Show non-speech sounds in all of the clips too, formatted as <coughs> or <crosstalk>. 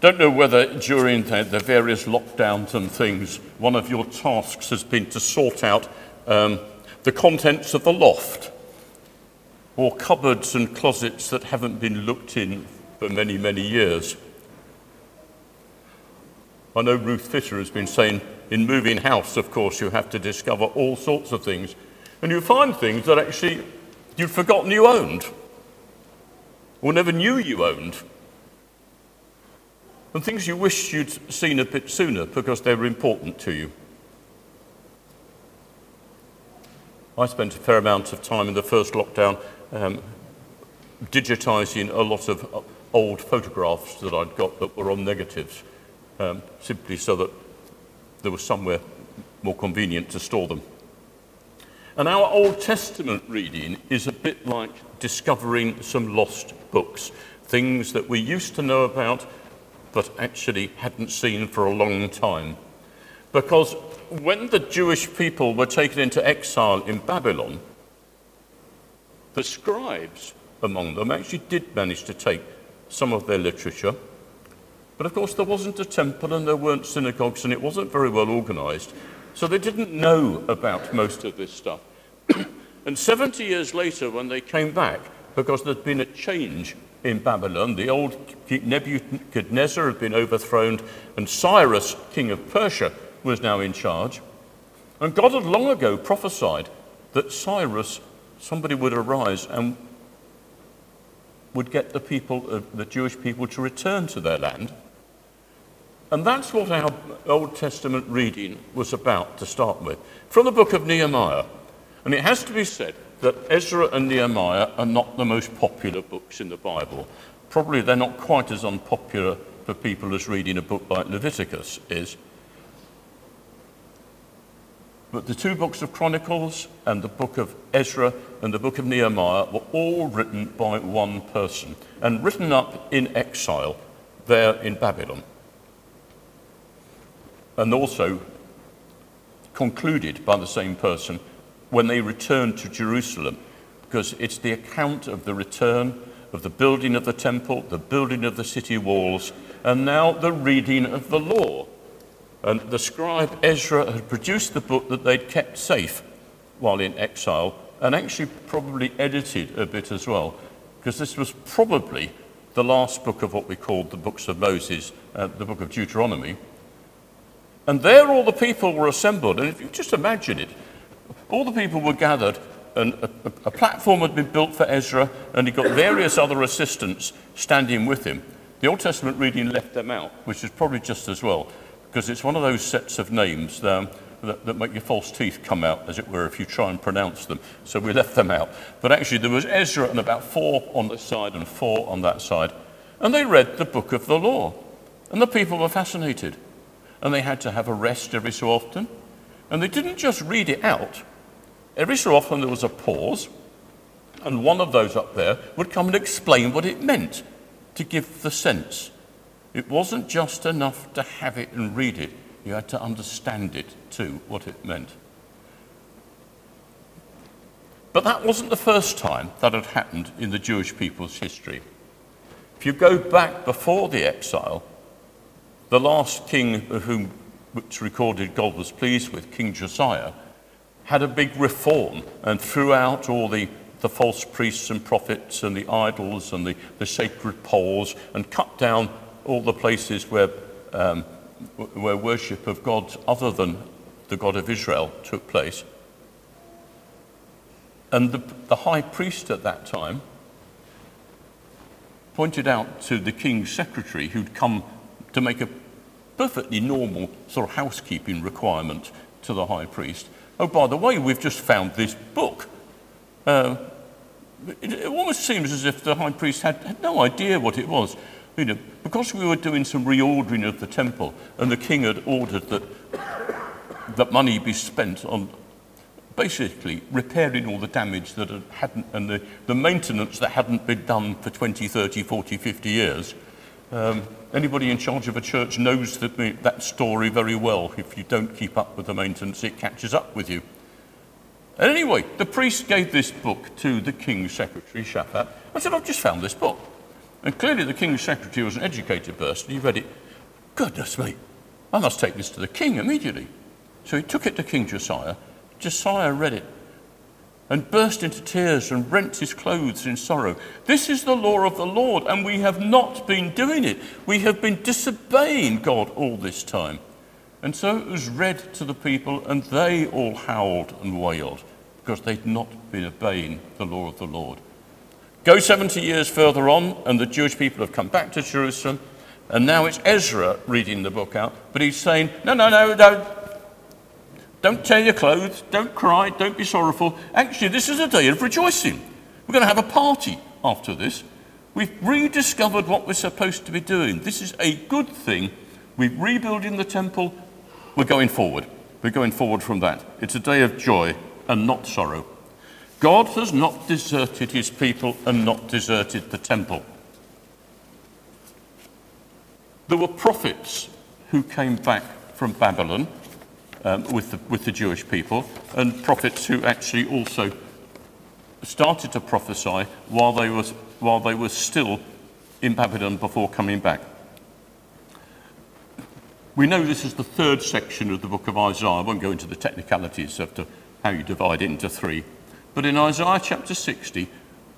don't know whether during the, the, various lockdowns and things, one of your tasks has been to sort out um, the contents of the loft or cupboards and closets that haven't been looked in for many, many years. I know Ruth Fisher has been saying in moving house, of course, you have to discover all sorts of things. And you find things that actually you'd forgotten you owned or never knew you owned and things you wish you'd seen a bit sooner because they were important to you. I spent a fair amount of time in the first lockdown um, digitising a lot of uh, old photographs that I'd got that were on negatives, um, simply so that there was somewhere more convenient to store them. And our Old Testament reading is a bit like discovering some lost books, things that we used to know about but actually hadn't seen for a long time. Because when the Jewish people were taken into exile in Babylon, the scribes among them actually did manage to take some of their literature. But of course, there wasn't a temple and there weren't synagogues and it wasn't very well organized. So they didn't know about most of this stuff. <clears throat> and 70 years later, when they came back, because there'd been a change in Babylon. The old Nebuchadnezzar had been overthrown, and Cyrus, king of Persia, was now in charge. And God had long ago prophesied that Cyrus, somebody would arise and would get the people, the Jewish people, to return to their land. And that's what our Old Testament reading was about to start with. From the book of Nehemiah. And it has to be said that Ezra and Nehemiah are not the most popular books in the Bible. Probably they're not quite as unpopular for people as reading a book like Leviticus is. But the two books of Chronicles and the book of Ezra and the book of Nehemiah were all written by one person and written up in exile there in Babylon. And also concluded by the same person when they returned to Jerusalem, because it's the account of the return of the building of the temple, the building of the city walls, and now the reading of the law. And the scribe Ezra had produced the book that they'd kept safe while in exile, and actually probably edited a bit as well, because this was probably the last book of what we called the books of Moses, uh, the book of Deuteronomy. And there all the people were assembled. And if you just imagine it, all the people were gathered, and a, a, platform had been built for Ezra, and he got various other assistants standing with him. The Old Testament reading left them out, which is probably just as well, because it's one of those sets of names um, that, that, make your false teeth come out, as it were, if you try and pronounce them. So we left them out. But actually, there was Ezra and about four on this side and four on that side. And they read the book of the law. And the people were fascinated. And they had to have a rest every so often. And they didn't just read it out, Every so often there was a pause, and one of those up there would come and explain what it meant to give the sense. It wasn't just enough to have it and read it, you had to understand it too, what it meant. But that wasn't the first time that had happened in the Jewish people's history. If you go back before the exile, the last king of whom it's recorded God was pleased with, King Josiah, had a big reform and threw out all the, the false priests and prophets and the idols and the, the sacred poles and cut down all the places where, um, where worship of gods other than the God of Israel took place. And the, the high priest at that time pointed out to the king's secretary who'd come to make a perfectly normal sort of housekeeping requirement to the high priest oh, by the way, we've just found this book. Uh, it, it, almost seems as if the high priest had, had no idea what it was. You know, because we were doing some reordering of the temple, and the king had ordered that, that money be spent on basically repairing all the damage that hadn't, and the, the maintenance that hadn't been done for 20, 30, 40, 50 years. Um, Anybody in charge of a church knows that, that story very well. If you don't keep up with the maintenance, it catches up with you. Anyway, the priest gave this book to the king's secretary, Shaphan, and said, I've just found this book. And clearly the king's secretary was an educated person. He read it. Goodness me, I must take this to the king immediately. So he took it to King Josiah. Josiah read it and burst into tears and rent his clothes in sorrow. This is the law of the Lord, and we have not been doing it. We have been disobeying God all this time. And so it was read to the people, and they all howled and wailed because they'd not been obeying the law of the Lord. Go 70 years further on, and the Jewish people have come back to Jerusalem, and now it's Ezra reading the book out, but he's saying, No, no, no, no, don't tear your clothes, don't cry, don't be sorrowful. Actually, this is a day of rejoicing. We're going to have a party after this. We've rediscovered what we're supposed to be doing. This is a good thing. We're rebuilding the temple. We're going forward. We're going forward from that. It's a day of joy and not sorrow. God has not deserted his people and not deserted the temple. There were prophets who came back from Babylon um, with, the, with the Jewish people, and prophets who actually also started to prophesy while they, was, while they were still in Babylon before coming back. We know this is the third section of the book of Isaiah. I won't go into the technicalities of how you divide it into three. But in Isaiah chapter 60,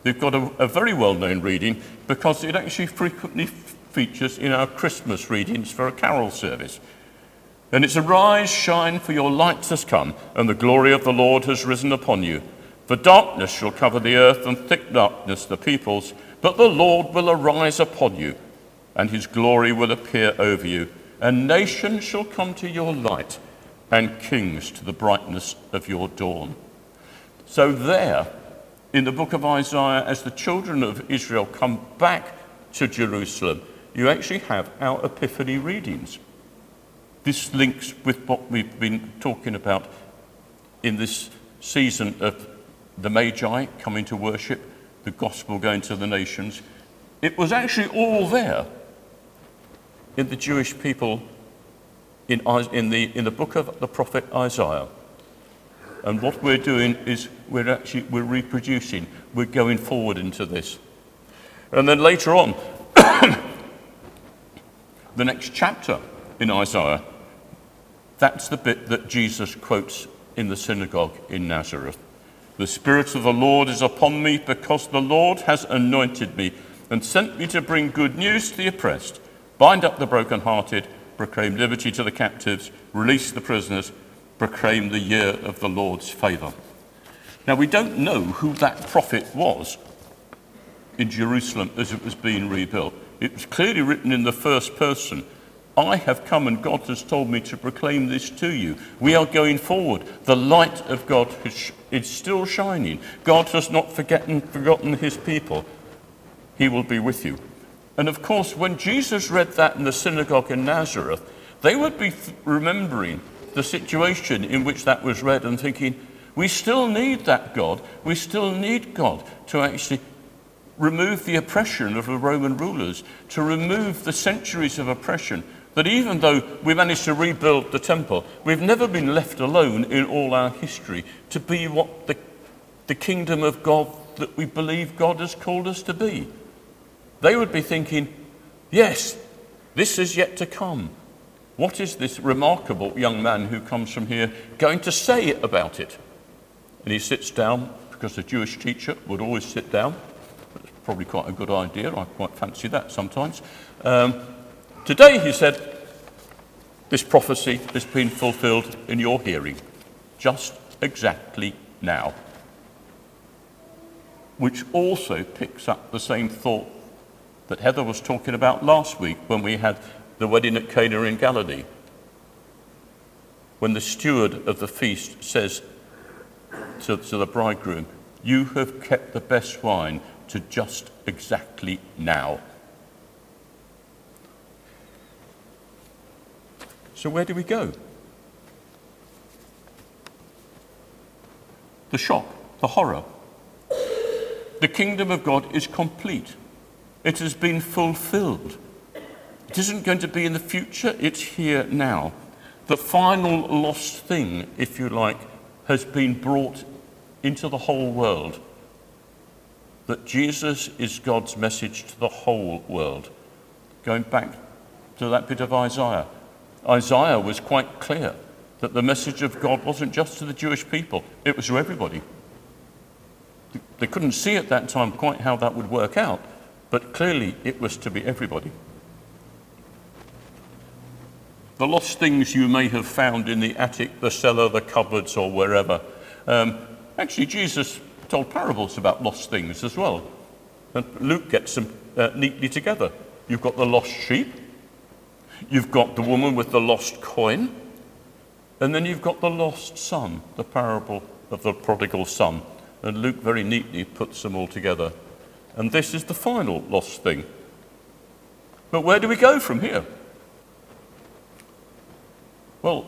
they've got a, a very well known reading because it actually frequently features in our Christmas readings for a carol service. And it's arise, shine, for your light has come, and the glory of the Lord has risen upon you. For darkness shall cover the earth, and thick darkness the peoples, but the Lord will arise upon you, and his glory will appear over you. And nations shall come to your light, and kings to the brightness of your dawn. So, there, in the book of Isaiah, as the children of Israel come back to Jerusalem, you actually have our Epiphany readings. This links with what we've been talking about in this season of the Magi coming to worship, the gospel going to the nations. It was actually all there in the Jewish people in, in, the, in the book of the prophet Isaiah. And what we're doing is we're actually we're reproducing, we're going forward into this. And then later on, <coughs> the next chapter in Isaiah that's the bit that Jesus quotes in the synagogue in Nazareth. The Spirit of the Lord is upon me because the Lord has anointed me and sent me to bring good news to the oppressed, bind up the brokenhearted, proclaim liberty to the captives, release the prisoners, proclaim the year of the Lord's favour. Now, we don't know who that prophet was in Jerusalem as it was being rebuilt. It was clearly written in the first person I have come and God has told me to proclaim this to you. We are going forward. The light of God is still shining. God has not forgotten, forgotten his people. He will be with you. And of course, when Jesus read that in the synagogue in Nazareth, they would be remembering the situation in which that was read and thinking, we still need that God. We still need God to actually remove the oppression of the Roman rulers, to remove the centuries of oppression that even though we managed to rebuild the temple, we've never been left alone in all our history to be what the, the kingdom of God that we believe God has called us to be. They would be thinking, yes, this is yet to come. What is this remarkable young man who comes from here going to say about it? And he sits down because the Jewish teacher would always sit down. That's probably quite a good idea. I quite fancy that sometimes. Um, Today, he said, this prophecy has been fulfilled in your hearing, just exactly now. Which also picks up the same thought that Heather was talking about last week when we had the wedding at Cana in Galilee. When the steward of the feast says to, to the bridegroom, You have kept the best wine to just exactly now. So, where do we go? The shock, the horror. The kingdom of God is complete, it has been fulfilled. It isn't going to be in the future, it's here now. The final lost thing, if you like, has been brought into the whole world. that Jesus is God's message to the whole world. Going back to that bit of Isaiah, Isaiah was quite clear that the message of God wasn't just to the Jewish people, it was to everybody. They couldn't see at that time quite how that would work out, but clearly it was to be everybody. The lost things you may have found in the attic, the cellar, the cupboards, or wherever. Um, actually, Jesus told parables about lost things as well. And Luke gets them uh, neatly together. You've got the lost sheep, you've got the woman with the lost coin, and then you've got the lost son, the parable of the prodigal son. And Luke very neatly puts them all together. And this is the final lost thing. But where do we go from here? Well,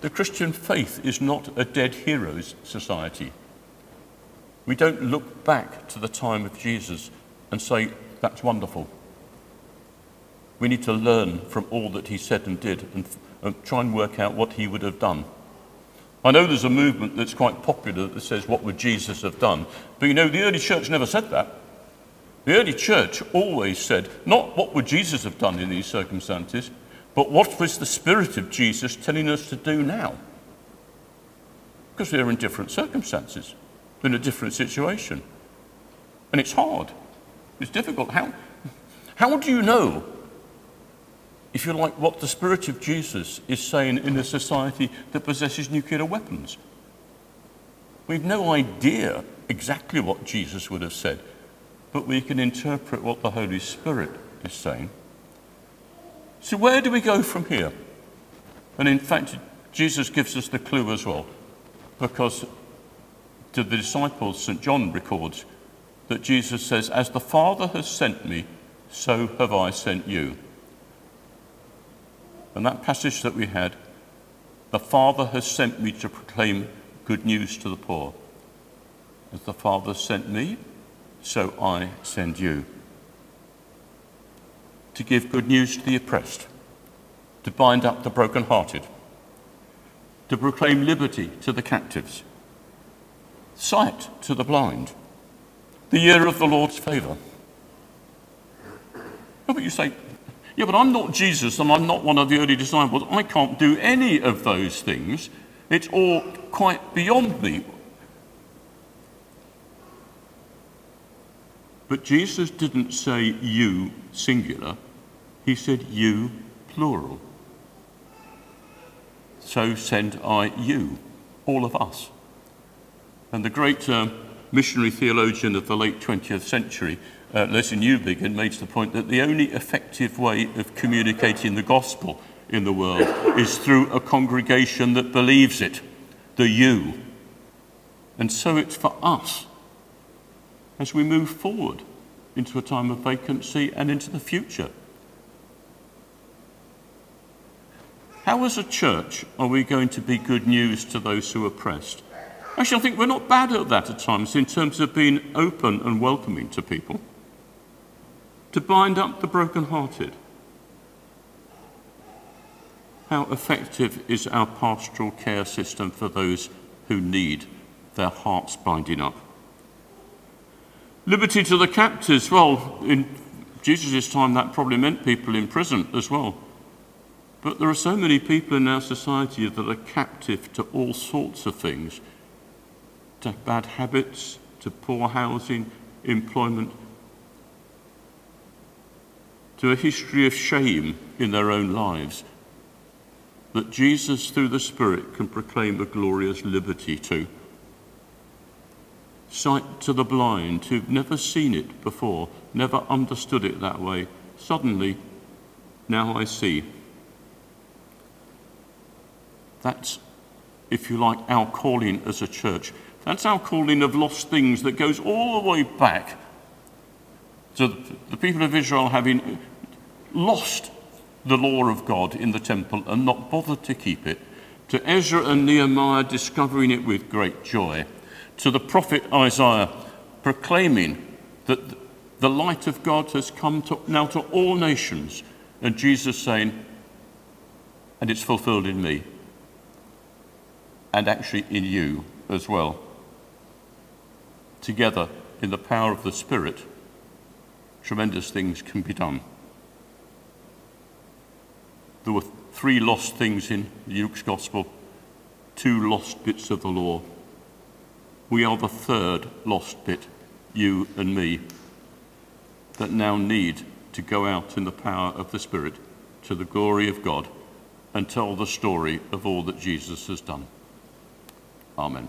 the Christian faith is not a dead heroes society. We don't look back to the time of Jesus and say, that's wonderful. We need to learn from all that he said and did and, and try and work out what he would have done. I know there's a movement that's quite popular that says, What would Jesus have done? But you know, the early church never said that. The early church always said, Not what would Jesus have done in these circumstances, but what was the Spirit of Jesus telling us to do now? Because we are in different circumstances, in a different situation. And it's hard, it's difficult. How, how do you know if you like, what the Spirit of Jesus is saying in a society that possesses nuclear weapons. We've no idea exactly what Jesus would have said, but we can interpret what the Holy Spirit is saying. So, where do we go from here? And in fact, Jesus gives us the clue as well, because to the disciples, St. John records that Jesus says, As the Father has sent me, so have I sent you. And that passage that we had, the Father has sent me to proclaim good news to the poor. As the Father sent me, so I send you. To give good news to the oppressed, to bind up the brokenhearted, to proclaim liberty to the captives, sight to the blind, the year of the Lord's favour. But you say, yeah, but I'm not Jesus and I'm not one of the early disciples. I can't do any of those things. It's all quite beyond me. But Jesus didn't say you singular, he said you plural. So send I you, all of us. And the great uh, missionary theologian of the late 20th century, uh, Lesslie Newbigin makes the point that the only effective way of communicating the gospel in the world is through a congregation that believes it, the you. And so it's for us as we move forward into a time of vacancy and into the future. How, as a church, are we going to be good news to those who are oppressed? Actually, I think we're not bad at that at times in terms of being open and welcoming to people to bind up the brokenhearted. How effective is our pastoral care system for those who need their hearts binding up? Liberty to the captives. Well, in Jesus' time, that probably meant people in prison as well. But there are so many people in our society that are captive to all sorts of things to bad habits, to poor housing, employment, to a history of shame in their own lives, that Jesus, through the Spirit, can proclaim a glorious liberty to. Sight to the blind who've never seen it before, never understood it that way. Suddenly, now I see. That's, if you like, our calling as a church. That's our calling of lost things that goes all the way back to the people of Israel having lost the law of God in the temple and not bothered to keep it, to Ezra and Nehemiah discovering it with great joy, to the prophet Isaiah proclaiming that the light of God has come to, now to all nations, and Jesus saying, and it's fulfilled in me, and actually in you as well. Together, in the power of the Spirit, tremendous things can be done. There were three lost things in Luke's Gospel, two lost bits of the law. We are the third lost bit, you and me, that now need to go out in the power of the Spirit to the glory of God and tell the story of all that Jesus has done. Amen.